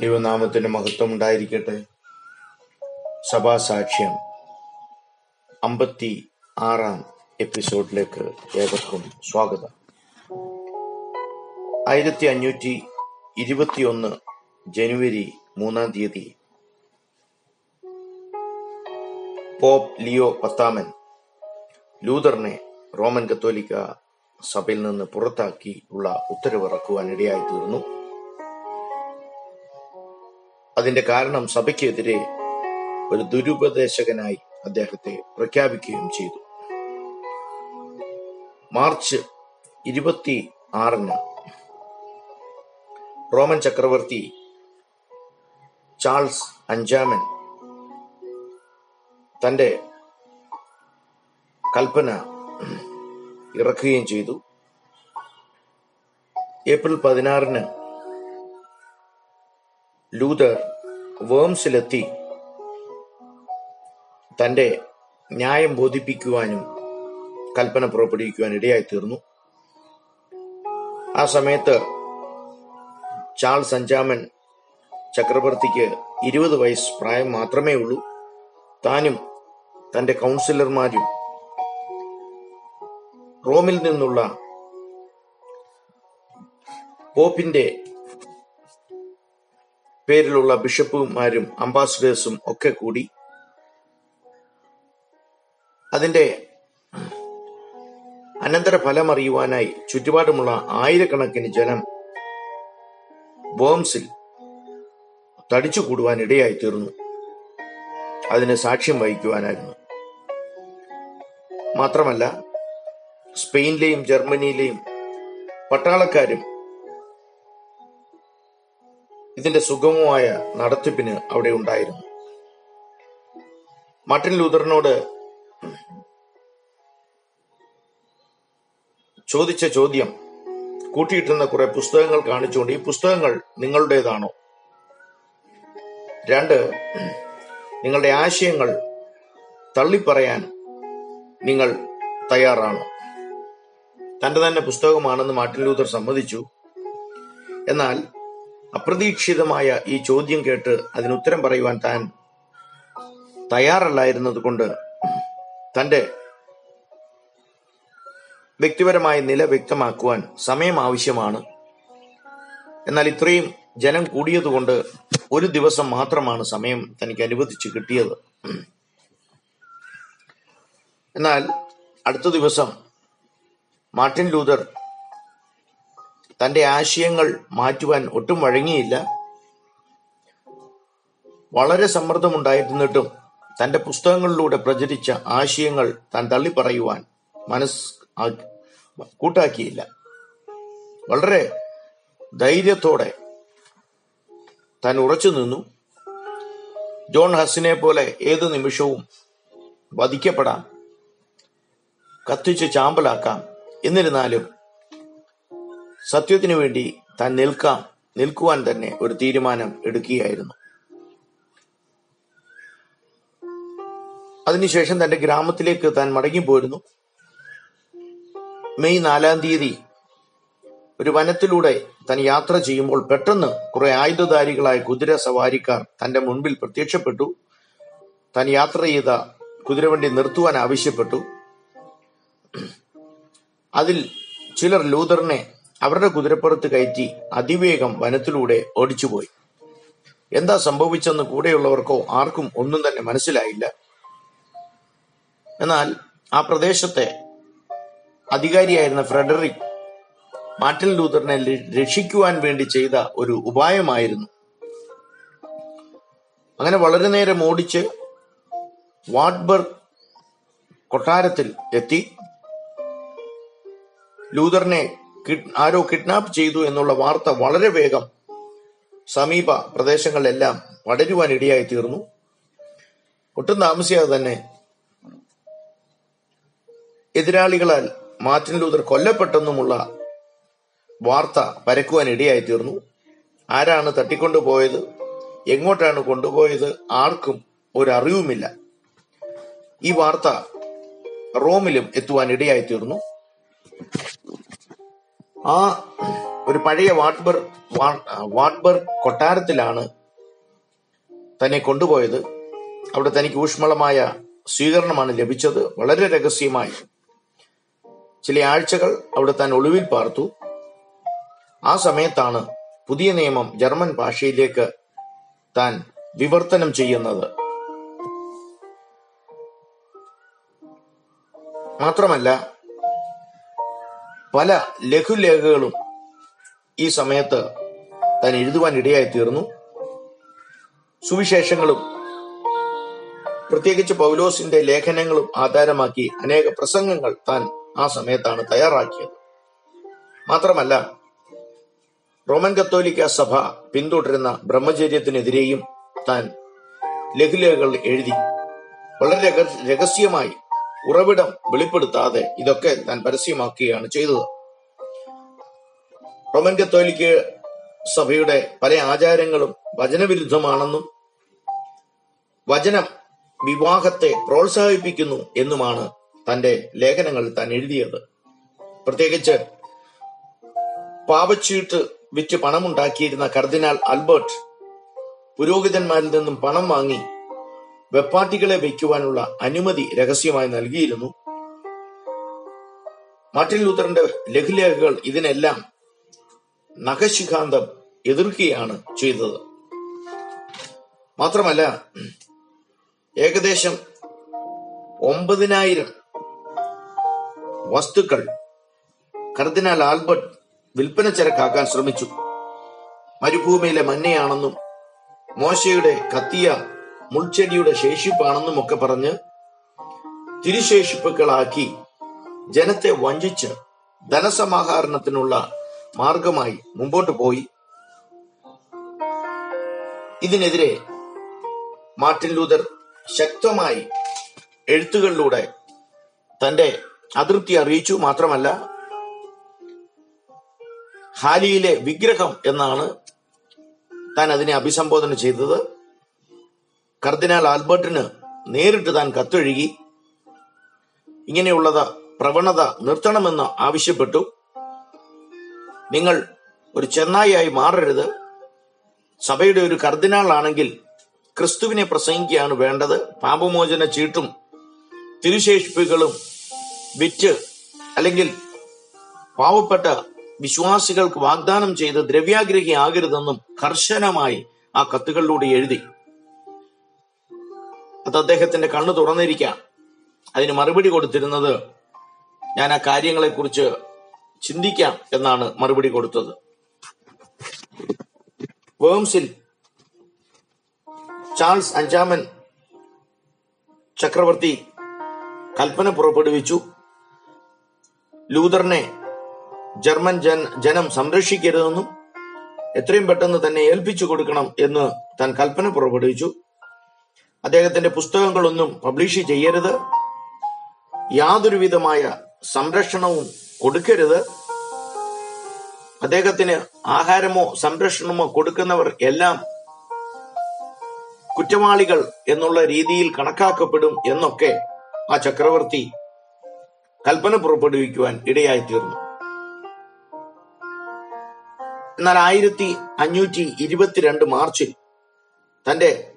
ദൈവനാമത്തിന് മഹത്വം ഉണ്ടായിരിക്കട്ടെ. സഭാസാക്ഷ്യം അമ്പത്തി ആറാം എപ്പിസോഡിലേക്ക് ഏവർക്കും സ്വാഗതം. ആയിരത്തി അഞ്ഞൂറ്റി ഇരുപത്തിയൊന്ന് ജനുവരി മൂന്നാം തീയതി പോപ്പ് ലിയോ പത്താമൻ ലൂതറിനെ റോമൻ കത്തോലിക്ക സഭയിൽ നിന്ന് പുറത്താക്കി ഉള്ള ഉത്തരവിറക്കുവാൻ ഇടയായി തീർന്നു അതിന്റെ കാരണം സഭയ്ക്കെതിരെ ഒരു ദുരുപദേശകനായി അദ്ദേഹത്തെ പ്രഖ്യാപിക്കുകയും ചെയ്തു. മാർച്ച് ഇരുപത്തി ആറിന് റോമൻ ചക്രവർത്തി ചാൾസ് അഞ്ചാമൻ തന്റെ കൽപ്പന ഇറക്കുകയും ചെയ്തു. ഏപ്രിൽ പതിനാറിന് ലൂതർ വേംസിലെത്തി. തന്റെ ന്യായം ബോധിപ്പിക്കുവാനും കൽപ്പന പുറപ്പെടുവിക്കുവാൻ ഇടയായി തീർന്നു ആ സമയത്ത് ചാൾസ് അഞ്ചാമൻ ചക്രവർത്തിക്ക് ഇരുപത് വയസ്സ് പ്രായം മാത്രമേ ഉള്ളൂ. താനും തന്റെ കൗൺസിലർമാരും റോമിൽ നിന്നുള്ള പോപ്പിന്റെ പേരിലുള്ള ബിഷപ്പുമാരും അംബാസഡേഴ്സും ഒക്കെ കൂടി അതിന്റെ അനന്തര ഫലം അറിയുവാനായി ചുറ്റുപാടുമുള്ള ആയിരക്കണക്കിന് ജനം ബോംസിൽ തടിച്ചു കൂടുവാൻ ഇടയായി തീർന്നു അതിന് സാക്ഷ്യം വഹിക്കുവാനായിരുന്നു. മാത്രമല്ല സ്പെയിനിലെയും ജർമ്മനിയിലെയും പട്ടാളക്കാരും ഇതിന്റെ സുഗമമായ നടത്തിപ്പിന് അവിടെ ഉണ്ടായിരുന്നു. മാർട്ടിൻ ലൂതറിനോട് ചോദിച്ച ചോദ്യം കൂട്ടിയിട്ടുന്ന കുറെ പുസ്തകങ്ങൾ കാണിച്ചുകൊണ്ട് ഈ പുസ്തകങ്ങൾ നിങ്ങളുടേതാണോ? രണ്ട് നിങ്ങളുടെ ആശയങ്ങൾ തള്ളിപ്പറയാൻ നിങ്ങൾ തയ്യാറാണോ? തന്റെ തന്നെ പുസ്തകമാണെന്ന് മാർട്ടിൻ ലൂതർ സമ്മതിച്ചു. എന്നാൽ അപ്രതീക്ഷിതമായ ഈ ചോദ്യം കേട്ട് അതിന് ഉത്തരം പറയുവാൻ താൻ തയ്യാറല്ലായിരുന്നത് കൊണ്ട് തന്റെ വ്യക്തിപരമായ നില വ്യക്തമാക്കുവാൻ സമയം ആവശ്യമാണ്. എന്നാൽ ഇത്രയും ജനം കൂടിയതുകൊണ്ട് ഒരു ദിവസം മാത്രമാണ് സമയം തനിക്ക് അനുവദിച്ച് കിട്ടിയത്. എന്നാൽ അടുത്ത ദിവസം മാർട്ടിൻ ലൂതർ തന്റെ ആശയങ്ങൾ മാറ്റുവാൻ ഒട്ടും വഴങ്ങിയില്ല. വളരെ സമ്മർദ്ദമുണ്ടായിരുന്നിട്ടും തന്റെ പുസ്തകങ്ങളിലൂടെ പ്രചരിച്ച ആശയങ്ങൾ താൻ തള്ളിപ്പറയുവാൻ മനസ് കൂട്ടാക്കിയില്ല. വളരെ ധൈര്യത്തോടെ താൻ ഉറച്ചു നിന്നു. ജോൺ ഹസിനെ പോലെ ഏത് നിമിഷവും വധിക്കപ്പെടാം കത്തിച്ച് ചാമ്പലാക്കാം എന്നിരുന്നാലും സത്യത്തിനു വേണ്ടി താൻ നിൽക്കാം നിൽക്കുവാൻ തന്നെ ഒരു തീരുമാനം എടുക്കുകയായിരുന്നു. അതിനുശേഷം തന്റെ ഗ്രാമത്തിലേക്ക് താൻ മടങ്ങിപ്പോയിരുന്നു മെയ് നാലാം തീയതി ഒരു വനത്തിലൂടെ താൻ യാത്ര ചെയ്യുമ്പോൾ പെട്ടെന്ന് കുറെ ആയുധധാരികളായ കുതിര സവാരിക്കാർ തന്റെ മുൻപിൽ പ്രത്യക്ഷപ്പെട്ടു. താൻ യാത്ര ചെയ്ത കുതിരവണ്ടി നിർത്തുവാൻ ആവശ്യപ്പെട്ടു. അതിൽ ചിലർ ലൂതറിനെ അവരുടെ കുതിരപ്പുറത്ത് കയറ്റി അതിവേഗം വനത്തിലൂടെ ഓടിച്ചുപോയി. എന്താ സംഭവിച്ചെന്ന് കൂടെയുള്ളവർക്കോ ആർക്കും ഒന്നും തന്നെ മനസ്സിലായില്ല. എന്നാൽ ആ പ്രദേശത്തെ അധികാരിയായിരുന്ന ഫ്രെഡറിക് മാർട്ടിൻ ലൂതറിനെ രക്ഷിക്കുവാൻ വേണ്ടി ചെയ്ത ഒരു ഉപായമായിരുന്നു. അങ്ങനെ വളരെ നേരം ഓടിച്ച് വാട്ബർഗ് കൊട്ടാരത്തിൽ എത്തി. ലൂതറിനെ ആരോ കിഡ്നാപ്പ് ചെയ്തു എന്നുള്ള വാർത്ത വളരെ വേഗം സമീപ പ്രദേശങ്ങളിലെല്ലാം പടരുവാൻ ഇടയായി തീർന്നു ഒട്ടും താമസിയാതെ തന്നെ എതിരാളികളാൽ മാർട്ടിൻ ലൂതർ കൊല്ലപ്പെട്ടെന്നുമുള്ള വാർത്ത പരക്കുവാൻ ഇടയായി തീർന്നു ആരാണ് തട്ടിക്കൊണ്ടുപോയത്? എങ്ങോട്ടാണ് കൊണ്ടുപോയത്? ആർക്കും ഒരറിവുമില്ല. ഈ വാർത്ത റോമിലും എത്തുവാൻ ഇടയായി തീർന്നു ആ ഒരു പഴയ വാട്ട്ബർ വാട്ട്ബർ കൊട്ടാരത്തിലാണ് തന്നെ കൊണ്ടുപോയത്. അവിടെ തനിക്ക് ഊഷ്മളമായ സ്വീകരണമാണ് ലഭിച്ചത്. വളരെ രഹസ്യമായി. ചില ആഴ്ചകൾ അവിടെ താൻ ഒളിവിൽ പാർത്തു. ആ സമയത്താണ് പുതിയ നിയമം ജർമ്മൻ ഭാഷയിലേക്ക് താൻ വിവർത്തനം ചെയ്യുന്നത്. മാത്രമല്ല പല ലഘുലേഖകളും ഈ സമയത്ത് താൻ എഴുതുവാൻ ഇടയായി തീർന്നു. സുവിശേഷങ്ങളും പ്രത്യേകിച്ച് പൗലോസിന്റെ ലേഖനങ്ങളും ആധാരമാക്കി അനേക പ്രസംഗങ്ങൾ താൻ ആ സമയത്താണ് തയ്യാറാക്കിയത്. മാത്രമല്ല റോമൻ കത്തോലിക്ക സഭ പിന്തുടരുന്ന ബ്രഹ്മചര്യത്തിനെതിരെയും താൻ ലഘുലേഖകൾ എഴുതി. വളരെ രഹ- രഹസ്യമായി ഉറവിടം വെളിപ്പെടുത്താതെ ഇതൊക്കെ താൻ പരസ്യമാക്കുകയാണ് ചെയ്തത്. റോമൻ കത്തോലിക്ക സഭയുടെ പല ആചാരങ്ങളും വചനവിരുദ്ധമാണെന്നും വചനം വിവാഹത്തെ പ്രോത്സാഹിപ്പിക്കുന്നു എന്നുമാണ് തന്റെ ലേഖനങ്ങളിൽ താൻ എഴുതിയത്. പ്രത്യേകിച്ച് പാപച്ചീട്ട് വിറ്റ് പണമുണ്ടാക്കിയിരുന്ന കർദിനാൽ അൽബർട്ട് പുരോഹിതന്മാരിൽ നിന്നും പണം വാങ്ങി വെപ്പാട്ടികളെ വയ്ക്കുവാനുള്ള അനുമതി രഹസ്യമായി നൽകിയിരുന്നു. മാർട്ടിൻ ലൂത്തറിന്റെ ലഘുലേഖകൾ ഇതിനെല്ലാം നഖശിഖാന്തം എതിർക്കുകയാണ് ചെയ്തത്. മാത്രമല്ല ഏകദേശം ഒമ്പതിനായിരം വസ്തുക്കൾ കർദിനാൾ ആൽബർട്ട് വിൽപ്പന ചരക്കാക്കാൻ ശ്രമിച്ചു. മരുഭൂമിയിലെ മഞ്ഞയാണെന്നും മോശയുടെ കത്തിയ മുൾച്ചെടിയുടെ ശേഷിപ്പാണെന്നും ഒക്കെ പറഞ്ഞ് തിരുശേഷിപ്പുകളാക്കി ജനത്തെ വഞ്ചിച്ച് ധനസമാഹരണത്തിനുള്ള മാർഗമായി മുമ്പോട്ട് പോയി. ഇതിനെതിരെ മാർട്ടിൻ ലൂതർ ശക്തമായി എഴുത്തുകളിലൂടെ തന്റെ അതൃപ്തി അറിയിച്ചു മാത്രമല്ല ഹാലിയിലെ വിഗ്രഹം എന്നാണ് താൻ അതിനെ അഭിസംബോധന ചെയ്തത്. കർദിനാൾ ആൽബർട്ടിന് നേരിട്ട് താൻ കത്തെഴുകി. ഇങ്ങനെയുള്ളത് പ്രവണത നിർത്തണമെന്ന് ആവശ്യപ്പെട്ടു. നിങ്ങൾ ഒരു ചെന്നായിയായി മാറരുത്. സഭയുടെ ഒരു കർദിനാൾ ആണെങ്കിൽ ക്രിസ്തുവിനെ പ്രസംഗിക്കുകയാണ് വേണ്ടത്. പാപമോചന ചീട്ടും തിരുശേഷിപ്പുകളും വിറ്റ് അല്ലെങ്കിൽ പാവപ്പെട്ട വിശ്വാസികൾക്ക് വാഗ്ദാനം ചെയ്ത് ദ്രവ്യാഗ്രഹി ആകരുതെന്നും കർശനമായി ആ കത്തുകളിലൂടെ എഴുതി. അത് അദ്ദേഹത്തിന്റെ കണ്ണു തുറന്നിരിക്കാം അതിന് മറുപടി കൊടുത്തിരുന്നത് ഞാൻ ആ കാര്യങ്ങളെക്കുറിച്ച് ചിന്തിക്കാം എന്നാണ് മറുപടി കൊടുത്തത്. വേംസിൽ ചാൾസ് അഞ്ചാമൻ ചക്രവർത്തി കൽപ്പന പുറപ്പെടുവിച്ചു. ലൂതറിനെ ജർമ്മൻ ജൻ ജനം സംരക്ഷിക്കരുതെന്നും എത്രയും പെട്ടെന്ന് തന്നെ ഏൽപ്പിച്ചു കൊടുക്കണം എന്ന് താൻ കൽപ്പന പുറപ്പെടുവിച്ചു. അദ്ദേഹത്തിന്റെ പുസ്തകങ്ങളൊന്നും പബ്ലിഷ് ചെയ്യരുത്. യാതൊരുവിധമായ സംരക്ഷണവും കൊടുക്കരുത്. അദ്ദേഹത്തിന് ആഹാരമോ സംരക്ഷണമോ കൊടുക്കുന്നവർ എല്ലാം കുറ്റവാളികൾ എന്നുള്ള രീതിയിൽ കണക്കാക്കപ്പെടും എന്നൊക്കെ ആ ചക്രവർത്തി കൽപ്പന പുറപ്പെടുവിക്കുവാൻ ഇടയായി തീർന്നു എന്നാൽ ആയിരത്തി അഞ്ഞൂറ്റി ഇരുപത്തിരണ്ട് മാർച്ചിൽ തന്റെ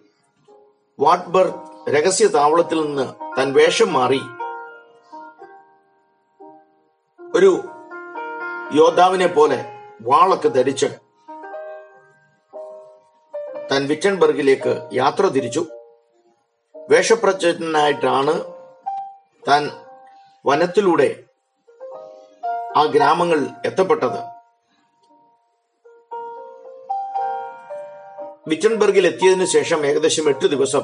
വാട്ട്ബർഗ് രഹസ്യ താവളത്തിൽ നിന്ന് താൻ വേഷം മാറി ഒരു യോദ്ധാവിനെ പോലെ വാളൊക്കെ ധരിച്ച് താൻ വിറ്റൻബർഗിലേക്ക് യാത്ര തിരിച്ചു. വേഷപ്രചനായിട്ടാണ് താൻ വനത്തിലൂടെ ആ ഗ്രാമങ്ങളിൽ എത്തപ്പെട്ടത്. വിറ്റൻബർഗിൽ എത്തിയതിനു ശേഷം ഏകദേശം എട്ട് ദിവസം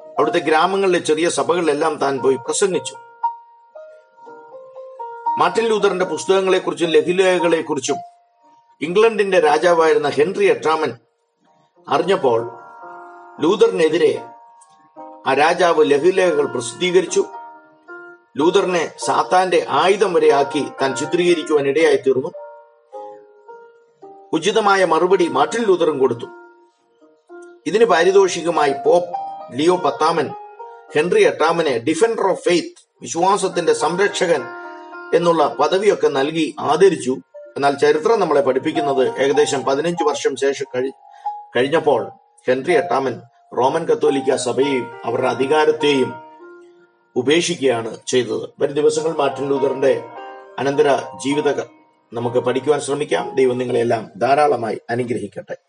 അവിടുത്തെ ഗ്രാമങ്ങളിലെ ചെറിയ സഭകളിലെല്ലാം താൻ പോയി പ്രസംഗിച്ചു. മാർട്ടിൻ ലൂതറിന്റെ പുസ്തകങ്ങളെക്കുറിച്ചും ലഘുലേഖകളെക്കുറിച്ചും ഇംഗ്ലണ്ടിന്റെ രാജാവായിരുന്ന ഹെൻറി എട്ടാമൻ അറിഞ്ഞപ്പോൾ ലൂതറിനെതിരെ ആ രാജാവ് ലഘുലേഖകൾ പ്രസിദ്ധീകരിച്ചു. ലൂതറിനെ സാത്താന്റെ ആയുധം വരെ ആക്കി താൻ ചിത്രീകരിക്കുവാൻ ഇടയായി തീർന്നു ഉചിതമായ മറുപടി മാർട്ടിൻ ലൂതറും കൊടുത്തു. ഇതിന് പാരിതോഷികമായി പോപ്പ് ലിയോ പത്താമൻ ഹെൻറി എട്ടാമനെ ഡിഫൻഡർ ഓഫ് ഫെയ്ത്ത് വിശ്വാസത്തിന്റെ സംരക്ഷകൻ എന്നുള്ള പദവിയൊക്കെ നൽകി ആദരിച്ചു. എന്നാൽ ചരിത്രം നമ്മളെ പഠിപ്പിക്കുന്നത് ഏകദേശം പതിനഞ്ച് വർഷം ശേഷം കഴി കഴിഞ്ഞപ്പോൾ ഹെൻറി എട്ടാമൻ റോമൻ കത്തോലിക്ക സഭയെയും അവരുടെ അധികാരത്തെയും ഉപേക്ഷിക്കുകയാണ് ചെയ്തത്. വരും ദിവസങ്ങൾ മാർട്ടിൻ ലൂതറിന്റെ അനന്തര ജീവിത നമുക്ക് പഠിക്കുവാൻ ശ്രമിക്കാം. ദൈവം നിങ്ങളെല്ലാം ധാരാളമായി അനുഗ്രഹിക്കട്ടെ.